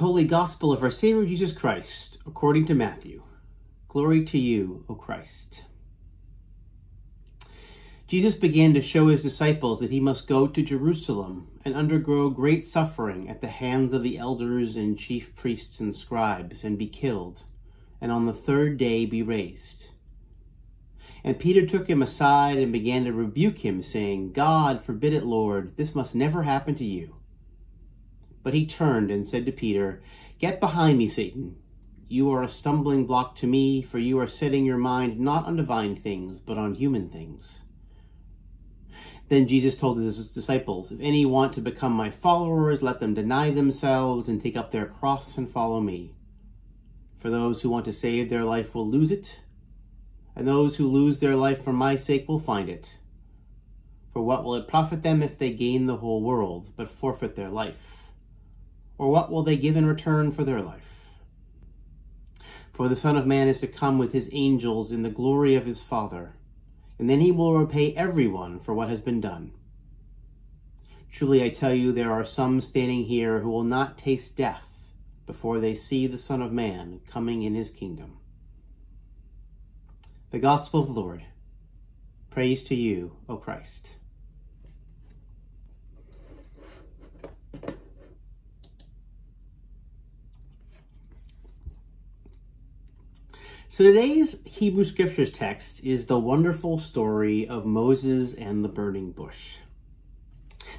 The Holy Gospel of our Savior Jesus Christ, according to Matthew. Glory to you, O Christ. Jesus began to show his disciples that he must go to Jerusalem and undergo great suffering at the hands of the elders and chief priests and scribes, and be killed, and on the third day be raised. And Peter took him aside and began to rebuke him, saying, God forbid it, Lord, this must never happen to you. But he turned and said to Peter, Get behind me, Satan. You are a stumbling block to me, for you are setting your mind not on divine things, but on human things. Then Jesus told his disciples, If any want to become my followers, let them deny themselves and take up their cross and follow me. For those who want to save their life will lose it, and those who lose their life for my sake will find it. For what will it profit them if they gain the whole world, but forfeit their life? Or what will they give in return for their life? For the Son of Man is to come with his angels in the glory of his Father, and then he will repay everyone for what has been done. Truly I tell you, there are some standing here who will not taste death before they see the Son of Man coming in his kingdom. The Gospel of the Lord. Praise to you, O Christ. So today's Hebrew Scriptures text is the wonderful story of Moses and the burning bush.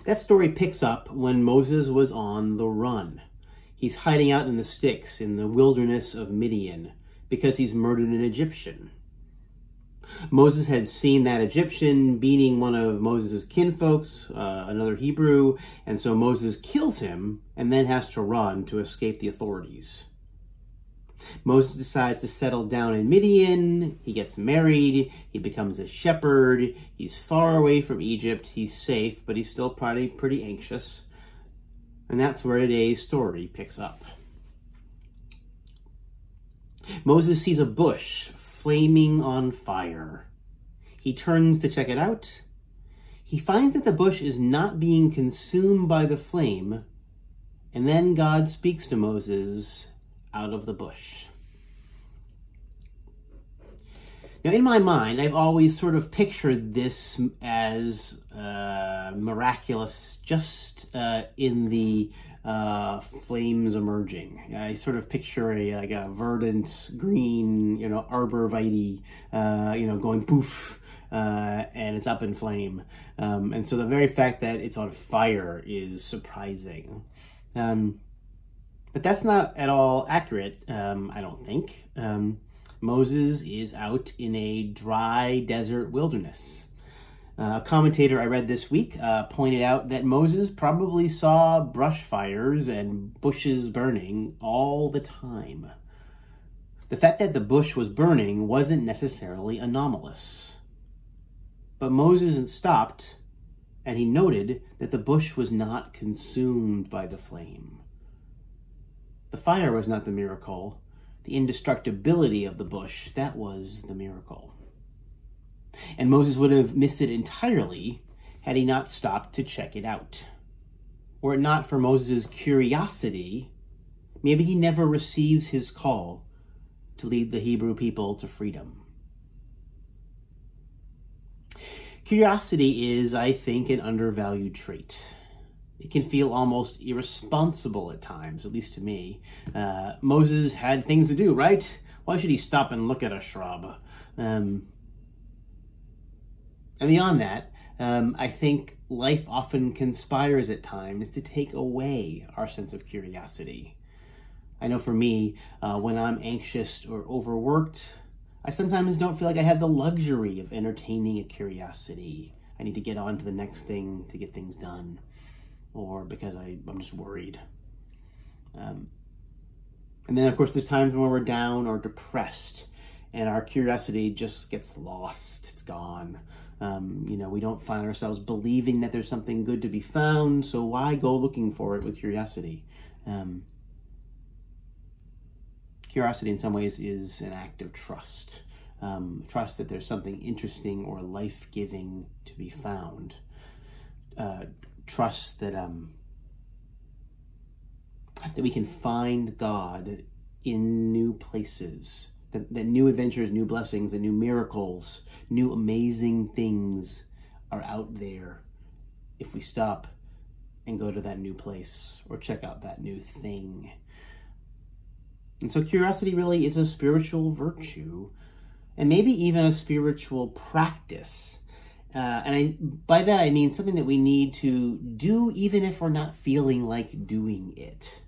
That story picks up when Moses was on the run. He's hiding out in the sticks in the wilderness of Midian because he's murdered an Egyptian. Moses had seen that Egyptian beating one of Moses' kinfolks, uh, another Hebrew, and so Moses kills him and then has to run to escape the authorities. Moses decides to settle down in Midian. He gets married. He becomes a shepherd. He's far away from Egypt. He's safe, but he's still probably pretty anxious. And that's where today's story picks up. Moses sees a bush flaming on fire. He turns to check it out. He finds that the bush is not being consumed by the flame. And then God speaks to Moses out of the bush. Now, in my mind, I've always sort of pictured this as uh, miraculous just uh, in the uh, flames emerging. I sort of picture a like a verdant green, you know, arborvitae, uh, you know, going poof, uh, and it's up in flame. Um, and so the very fact that it's on fire is surprising. Um, but that's not at all accurate, um, I don't think. Um, Moses is out in a dry desert wilderness. Uh, a commentator I read this week uh, pointed out that Moses probably saw brush fires and bushes burning all the time. The fact that the bush was burning wasn't necessarily anomalous. But Moses stopped and he noted that the bush was not consumed by the flame. The fire was not the miracle. The indestructibility of the bush, that was the miracle. And Moses would have missed it entirely had he not stopped to check it out. Were it not for Moses' curiosity, maybe he never receives his call to lead the Hebrew people to freedom. Curiosity is, I think, an undervalued trait it can feel almost irresponsible at times, at least to me. Uh, Moses had things to do, right? Why should he stop and look at a shrub? Um, and beyond that, um, I think life often conspires at times to take away our sense of curiosity. I know for me, uh, when I'm anxious or overworked, I sometimes don't feel like I have the luxury of entertaining a curiosity. I need to get on to the next thing to get things done or because I, I'm just worried. Um, and then, of course, there's times when we're down or depressed and our curiosity just gets lost. It's gone. Um, you know, we don't find ourselves believing that there's something good to be found, so why go looking for it with curiosity? Um, curiosity, in some ways, is an act of trust. Um, trust that there's something interesting or life giving to be found. Uh, trust that um, that we can find God in new places, that, that new adventures, new blessings, and new miracles, new amazing things are out there if we stop and go to that new place or check out that new thing. And so curiosity really is a spiritual virtue and maybe even a spiritual practice. Uh, and I, by that I mean something that we need to do even if we're not feeling like doing it.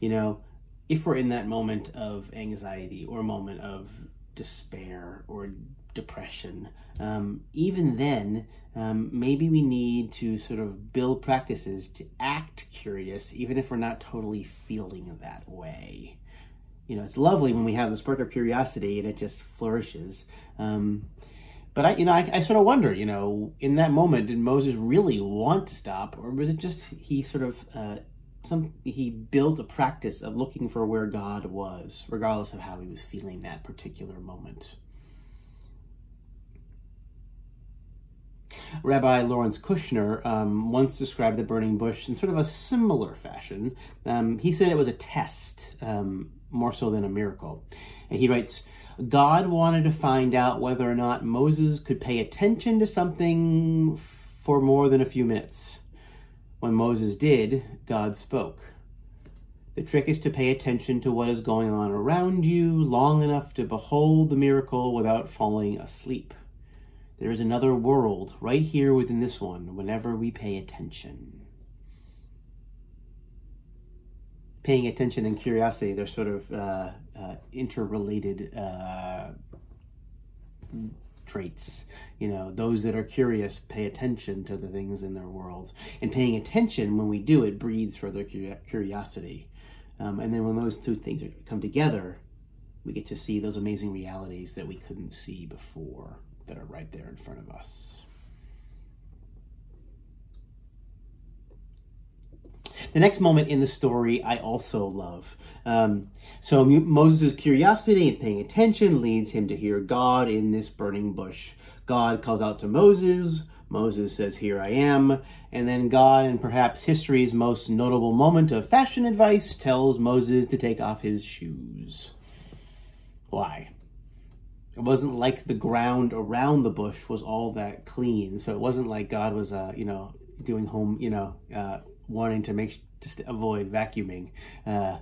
You know, if we're in that moment of anxiety or moment of despair or depression, um, even then, um, maybe we need to sort of build practices to act curious, even if we're not totally feeling that way. You know, it's lovely when we have the spark of curiosity and it just flourishes. Um, but I, you know, I, I, sort of wonder, you know, in that moment, did Moses really want to stop, or was it just he sort of uh, some he built a practice of looking for where God was, regardless of how he was feeling that particular moment. Rabbi Lawrence Kushner um, once described the burning bush in sort of a similar fashion. Um, he said it was a test, um, more so than a miracle. And he writes, God wanted to find out whether or not Moses could pay attention to something for more than a few minutes. When Moses did, God spoke. The trick is to pay attention to what is going on around you long enough to behold the miracle without falling asleep. There is another world right here within this one whenever we pay attention. Paying attention and curiosity, they're sort of uh, uh, interrelated uh, traits. You know, those that are curious pay attention to the things in their world. And paying attention, when we do it, breeds further curiosity. Um, and then when those two things come together, we get to see those amazing realities that we couldn't see before that are right there in front of us. The next moment in the story I also love. Um, so Moses' curiosity and paying attention leads him to hear God in this burning bush. God calls out to Moses. Moses says, Here I am. And then God, in perhaps history's most notable moment of fashion advice, tells Moses to take off his shoes. Why? it wasn't like the ground around the bush was all that clean. So it wasn't like God was, uh, you know, doing home, you know, uh, wanting to make to avoid vacuuming. Uh,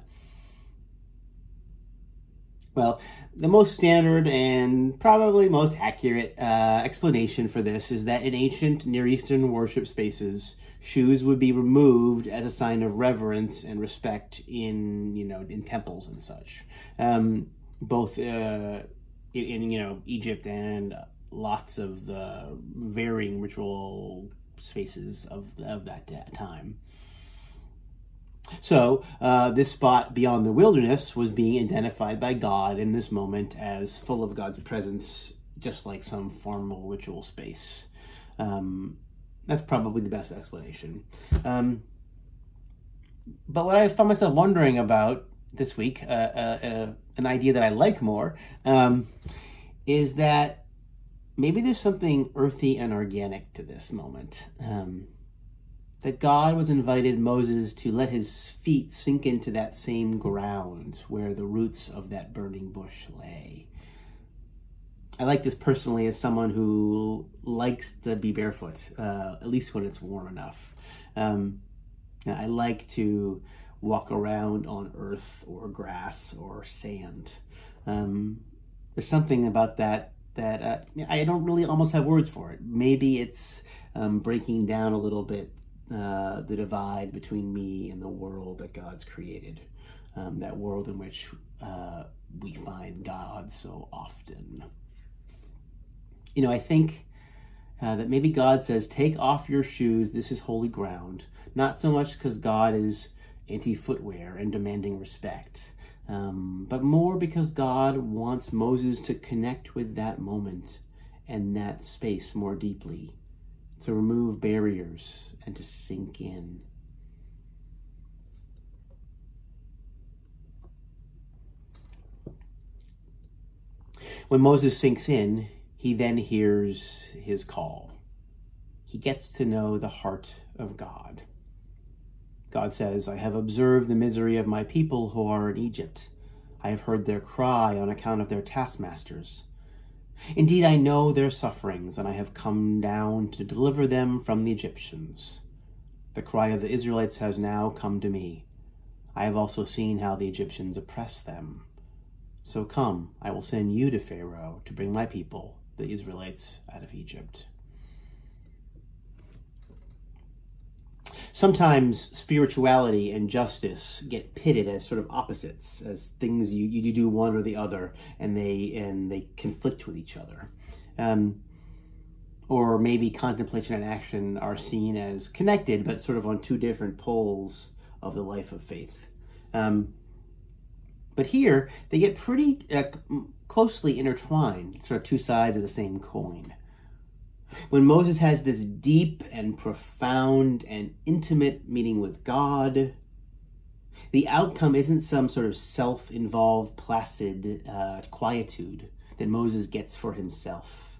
well, the most standard and probably most accurate uh, explanation for this is that in ancient Near Eastern worship spaces, shoes would be removed as a sign of reverence and respect in, you know, in temples and such. Um, both uh, in, in you know Egypt and lots of the varying ritual spaces of of that time. So, uh, this spot beyond the wilderness was being identified by God in this moment as full of God's presence, just like some formal ritual space. Um, that's probably the best explanation. Um, but what I found myself wondering about this week, uh, uh, uh, an idea that I like more, um, is that maybe there's something earthy and organic to this moment. Um, that God was invited Moses to let his feet sink into that same ground where the roots of that burning bush lay. I like this personally as someone who likes to be barefoot, uh, at least when it's warm enough. Um, I like to walk around on earth or grass or sand. Um, there's something about that that uh, I don't really almost have words for it. Maybe it's um, breaking down a little bit uh, the divide between me and the world that God's created, um, that world in which uh, we find God so often. You know, I think uh, that maybe God says, Take off your shoes, this is holy ground, not so much because God is anti footwear and demanding respect. Um, but more because God wants Moses to connect with that moment and that space more deeply, to remove barriers and to sink in. When Moses sinks in, he then hears his call. He gets to know the heart of God. God says, I have observed the misery of my people who are in Egypt. I have heard their cry on account of their taskmasters. Indeed, I know their sufferings, and I have come down to deliver them from the Egyptians. The cry of the Israelites has now come to me. I have also seen how the Egyptians oppress them. So come, I will send you to Pharaoh to bring my people, the Israelites, out of Egypt. Sometimes spirituality and justice get pitted as sort of opposites, as things you, you do one or the other, and they and they conflict with each other. Um, or maybe contemplation and action are seen as connected, but sort of on two different poles of the life of faith. Um, but here, they get pretty uh, closely intertwined, sort of two sides of the same coin. When Moses has this deep and profound and intimate meeting with God, the outcome isn't some sort of self involved, placid uh, quietude that Moses gets for himself.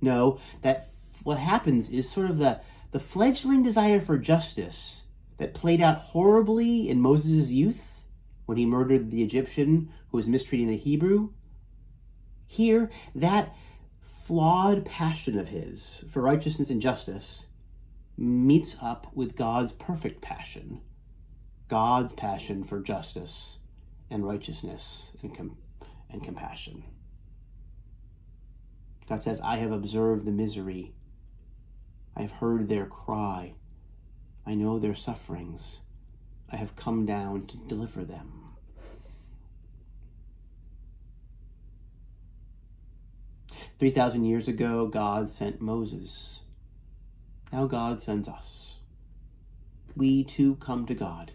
No, that what happens is sort of the, the fledgling desire for justice that played out horribly in Moses' youth when he murdered the Egyptian who was mistreating the Hebrew. Here, that flawed passion of his for righteousness and justice meets up with God's perfect passion, God's passion for justice and righteousness and, com- and compassion. God says, I have observed the misery. I have heard their cry. I know their sufferings. I have come down to deliver them. 3,000 years ago, God sent Moses. Now God sends us. We too come to God.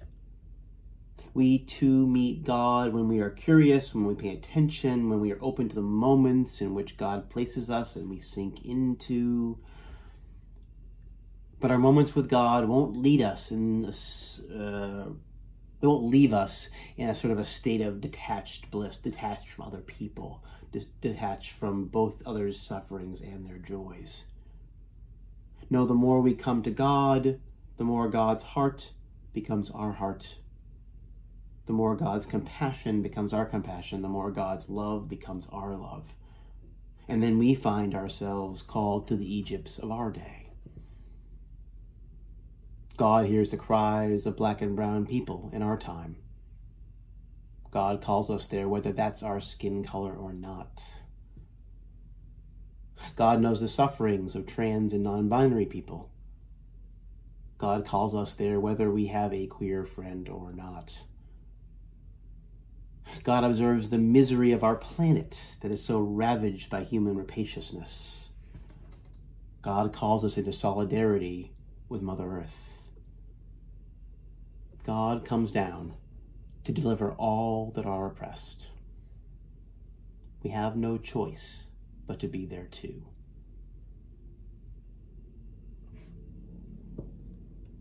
We too meet God when we are curious, when we pay attention, when we are open to the moments in which God places us and we sink into. But our moments with God won't lead us in a, uh, they won't leave us in a sort of a state of detached bliss, detached from other people, detached from both others' sufferings and their joys. No, the more we come to God, the more God's heart becomes our heart. The more God's compassion becomes our compassion, the more God's love becomes our love. And then we find ourselves called to the Egypts of our day. God hears the cries of black and brown people in our time. God calls us there, whether that's our skin color or not. God knows the sufferings of trans and non binary people. God calls us there, whether we have a queer friend or not. God observes the misery of our planet that is so ravaged by human rapaciousness. God calls us into solidarity with Mother Earth. God comes down to deliver all that are oppressed. We have no choice but to be there too.